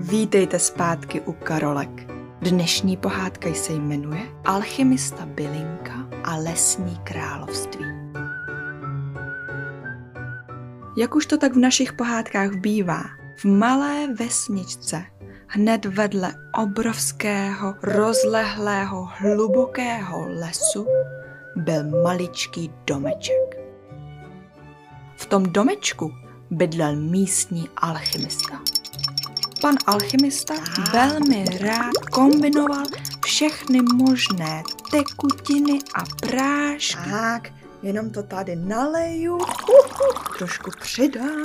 Vítejte zpátky u Karolek. Dnešní pohádka se jmenuje Alchymista Bylinka a lesní království. Jak už to tak v našich pohádkách bývá, v malé vesničce hned vedle obrovského, rozlehlého, hlubokého lesu byl maličký domeček. V tom domečku bydlel místní alchymista. Pan alchymista velmi rád kombinoval všechny možné tekutiny a prášky. Tak, jenom to tady naleju, uh, uh, trošku přidám.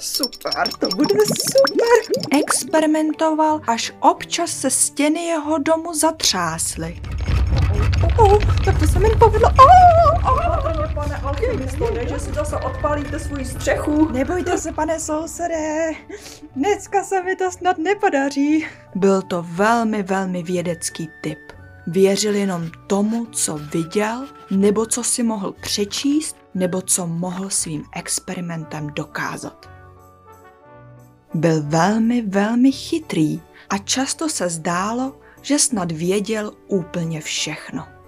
Super, to bude super. Experimentoval, až občas se stěny jeho domu zatřásly. Oh, oh, tak to se mi povedlo. Oh, oh. Pane alchymisto, ne, že si zase odpalíte svůj střechu. Nebojte se, pane sousede, dneska se mi to snad nepodaří. Byl to velmi, velmi vědecký typ. Věřil jenom tomu, co viděl, nebo co si mohl přečíst, nebo co mohl svým experimentem dokázat. Byl velmi, velmi chytrý a často se zdálo, že snad věděl úplně všechno.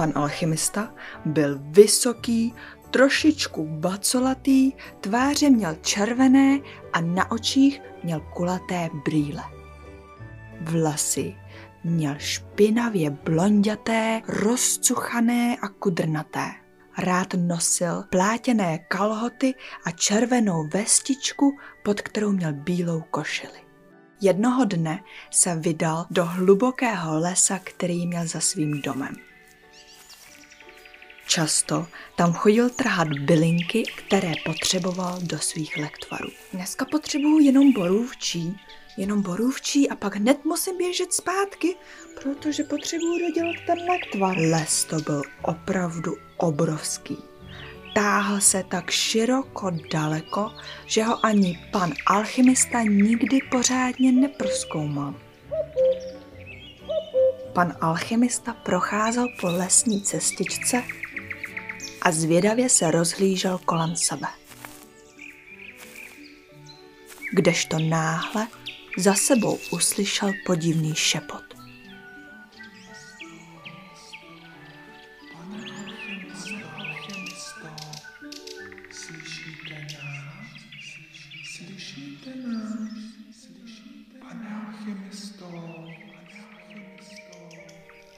Pan alchymista byl vysoký, trošičku bacolatý, tváře měl červené a na očích měl kulaté brýle. Vlasy měl špinavě blonděté, rozcuchané a kudrnaté. Rád nosil plátěné kalhoty a červenou vestičku, pod kterou měl bílou košili. Jednoho dne se vydal do hlubokého lesa, který měl za svým domem. Často tam chodil trhat bylinky, které potřeboval do svých lektvarů. Dneska potřebuju jenom borůvčí, jenom borůvčí a pak hned musím běžet zpátky, protože potřebuju dodělat ten lektvar. Les to byl opravdu obrovský. Táhl se tak široko daleko, že ho ani pan alchymista nikdy pořádně neproskoumal. Pan alchymista procházel po lesní cestičce a zvědavě se rozhlížel kolem sebe. Kdežto náhle za sebou uslyšel podivný šepot.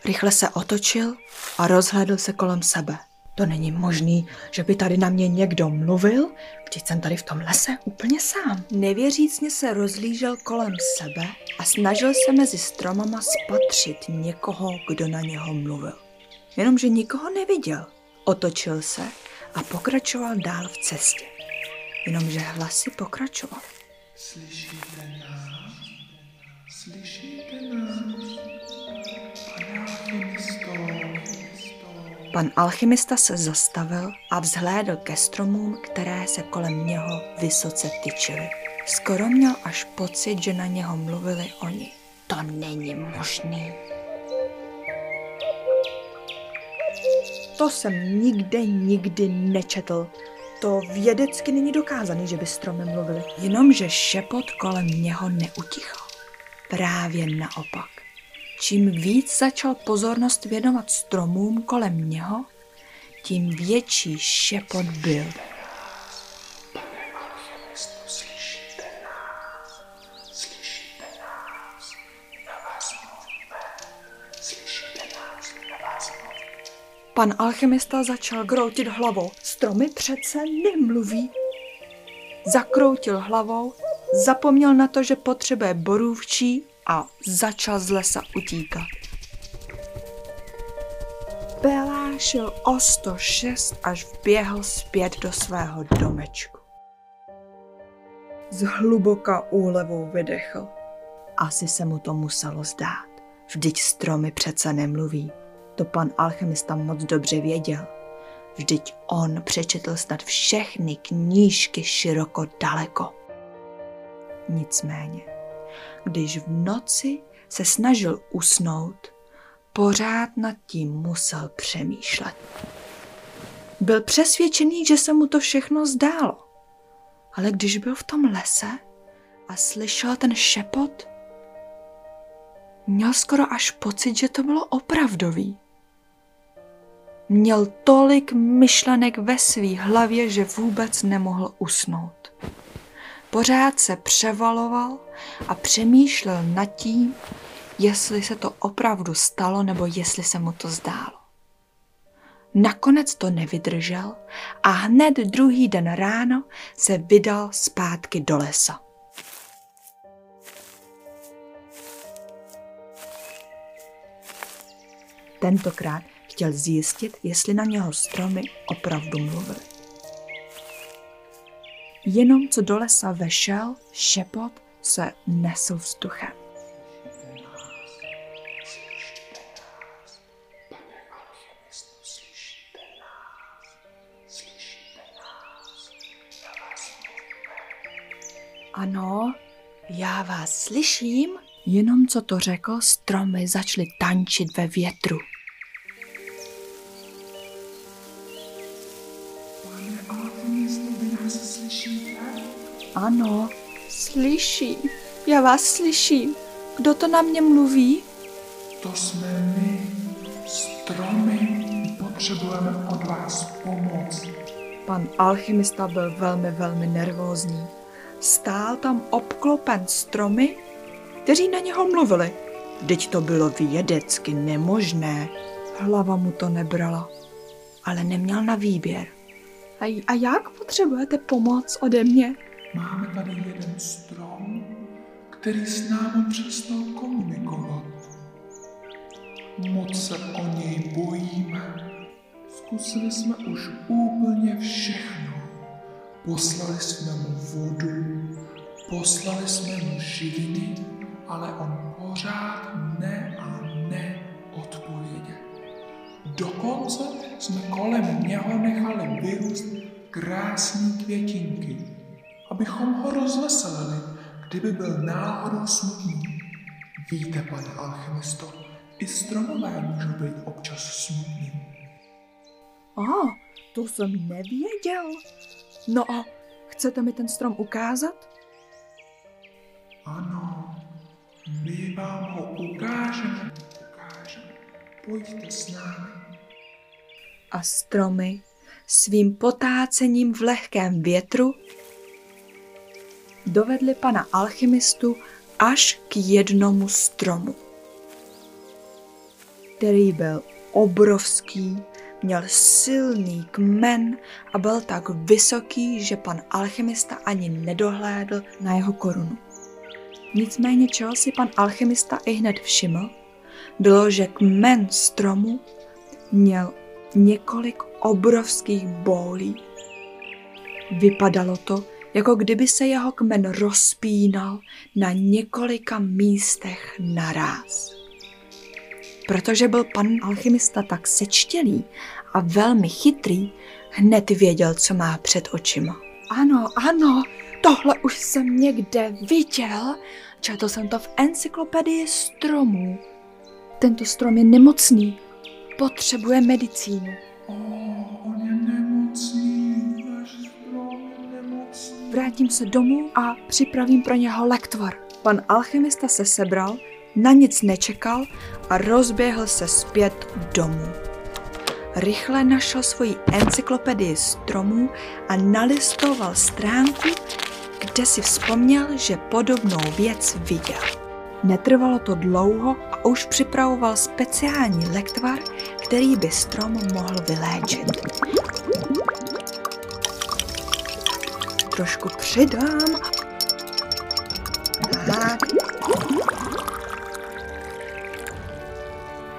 Rychle se otočil a rozhlédl se kolem sebe. To není možný, že by tady na mě někdo mluvil, když jsem tady v tom lese úplně sám. Nevěřícně se rozlížel kolem sebe a snažil se mezi stromama spatřit někoho, kdo na něho mluvil. Jenomže nikoho neviděl. Otočil se a pokračoval dál v cestě. Jenomže hlasy pokračoval. Slyšíte nás? Slyšíte nás? Pan alchymista se zastavil a vzhlédl ke stromům, které se kolem něho vysoce tyčily. Skoro měl až pocit, že na něho mluvili oni. To není možný. To jsem nikde nikdy nečetl. To vědecky není dokázaný, že by stromy mluvili. Jenomže šepot kolem něho neutichl. Právě naopak. Čím víc začal pozornost věnovat stromům kolem něho, tím větší šepot byl. Pan alchymista začal kroutit hlavou. Stromy přece nemluví. Zakroutil hlavou, zapomněl na to, že potřebuje borůvčí a začal z lesa utíkat. Pelášil o 106, až vběhl zpět do svého domečku. Z hluboka úlevou vydechl. Asi se mu to muselo zdát. Vždyť stromy přece nemluví. To pan alchemista moc dobře věděl. Vždyť on přečetl snad všechny knížky široko daleko. Nicméně když v noci se snažil usnout, pořád nad tím musel přemýšlet. Byl přesvědčený, že se mu to všechno zdálo. Ale když byl v tom lese a slyšel ten šepot, měl skoro až pocit, že to bylo opravdový. Měl tolik myšlenek ve své hlavě, že vůbec nemohl usnout. Pořád se převaloval a přemýšlel nad tím, jestli se to opravdu stalo nebo jestli se mu to zdálo. Nakonec to nevydržel a hned druhý den ráno se vydal zpátky do lesa. Tentokrát chtěl zjistit, jestli na něho stromy opravdu mluvily. Jenom co do lesa vešel, šepot se nesl vzduchem. Ano, já vás slyším. Jenom co to řekl, stromy začaly tančit ve větru. Ano, slyším. Já vás slyším. Kdo to na mě mluví? To jsme my, stromy. Potřebujeme od vás pomoc. Pan alchymista byl velmi, velmi nervózní. Stál tam obklopen stromy, kteří na něho mluvili. Teď to bylo vědecky nemožné. Hlava mu to nebrala, ale neměl na výběr. A, a jak potřebujete pomoc ode mě? Máme tady jeden strom, který s námi přestal komunikovat. Moc se o něj bojíme. Zkusili jsme už úplně všechno. Poslali jsme mu vodu, poslali jsme mu živiny, ale on pořád ne a ne odpověděl. Dokonce jsme kolem něho nechali vyrůst krásné květinky, abychom ho rozveselili, kdyby byl náhodou smutný. Víte, pane alchemisto, i stromové můžou být občas smutný. A, to jsem nevěděl. No a chcete mi ten strom ukázat? Ano, my vám ho ukážeme, ukážeme. Pojďte s námi. A stromy svým potácením v lehkém větru dovedli pana alchymistu až k jednomu stromu, který byl obrovský, měl silný kmen a byl tak vysoký, že pan alchymista ani nedohlédl na jeho korunu. Nicméně čeho si pan alchymista i hned všiml, bylo, že kmen stromu měl několik obrovských bólí. Vypadalo to, jako kdyby se jeho kmen rozpínal na několika místech naráz. Protože byl pan alchymista tak sečtělý a velmi chytrý, hned věděl, co má před očima. Ano, ano, tohle už jsem někde viděl. Četl jsem to v encyklopedii stromů. Tento strom je nemocný. Potřebuje medicínu. O, Vrátím se domů a připravím pro něho lektvar. Pan alchymista se sebral, na nic nečekal a rozběhl se zpět domů. Rychle našel svoji encyklopedii stromů a nalistoval stránku, kde si vzpomněl, že podobnou věc viděl. Netrvalo to dlouho a už připravoval speciální lektvar, který by strom mohl vyléčit. Trošku přidám. Tak.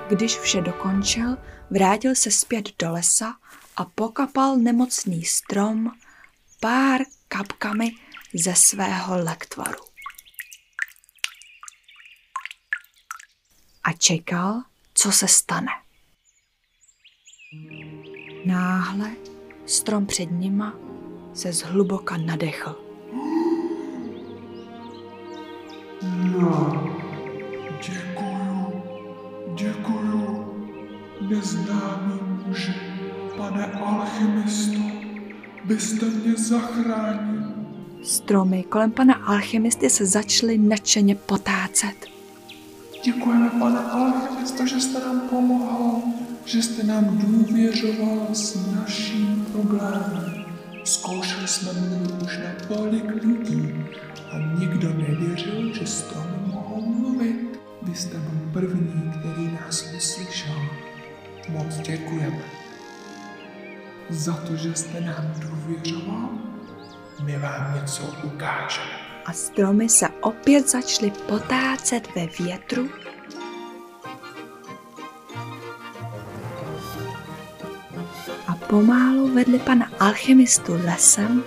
Když vše dokončil, vrátil se zpět do lesa a pokapal nemocný strom pár kapkami ze svého lektvaru. A čekal, co se stane. Náhle strom před nima se zhluboka nadechl. Já děkuju, děkuju, neznámý muži, pane alchymisto, byste mě zachránil. Stromy kolem pana alchymisty se začaly nadšeně potácet. Děkujeme, pane alchemisto, že jste nám pomohl, že jste nám důvěřoval s naším problémem. Zkoušeli jsme mluvit už na tolik lidí a nikdo nevěřil, že stromy mohou mluvit. Vy jste byl první, který nás uslyšel. Moc děkujeme. Za to, že jste nám důvěřoval, my vám něco ukážeme. A stromy se opět začaly potácet ve větru pomálu vedli pana alchemistu lesem,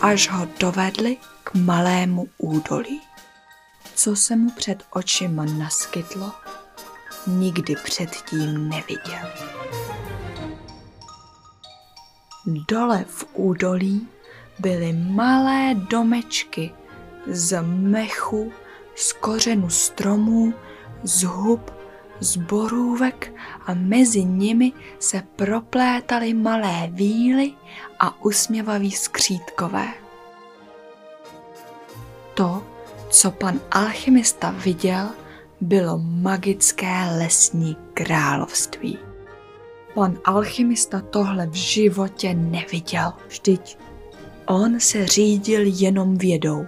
až ho dovedli k malému údolí. Co se mu před očima naskytlo, nikdy předtím neviděl. Dole v údolí byly malé domečky z mechu, z kořenu stromů, z hub, z borůvek a mezi nimi se proplétaly malé víly a usměvaví skřítkové. To, co pan alchymista viděl, bylo magické lesní království. Pan alchymista tohle v životě neviděl. Vždyť on se řídil jenom vědou.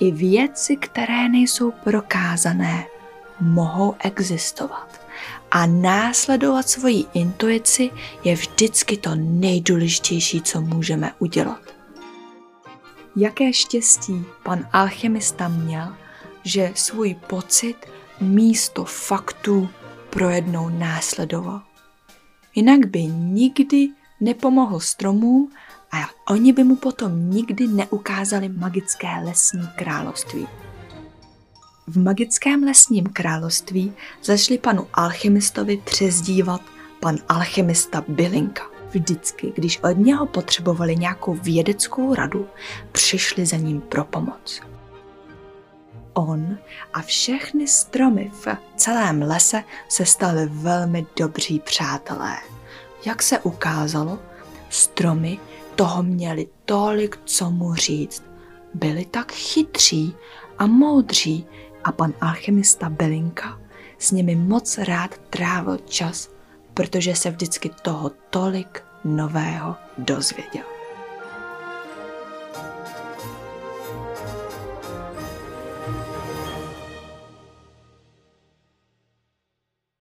I věci, které nejsou prokázané, mohou existovat. A následovat svoji intuici je vždycky to nejdůležitější, co můžeme udělat. Jaké štěstí pan alchymista měl, že svůj pocit místo faktů projednou následoval. Jinak by nikdy nepomohl stromům a oni by mu potom nikdy neukázali magické lesní království. V magickém lesním království začali panu alchymistovi přezdívat pan alchymista Bilinka. Vždycky, když od něho potřebovali nějakou vědeckou radu, přišli za ním pro pomoc. On a všechny stromy v celém lese se stali velmi dobří přátelé. Jak se ukázalo, stromy toho měli tolik, co mu říct. Byli tak chytří a moudří a pan alchymista Belinka s nimi moc rád trávil čas, protože se vždycky toho tolik nového dozvěděl.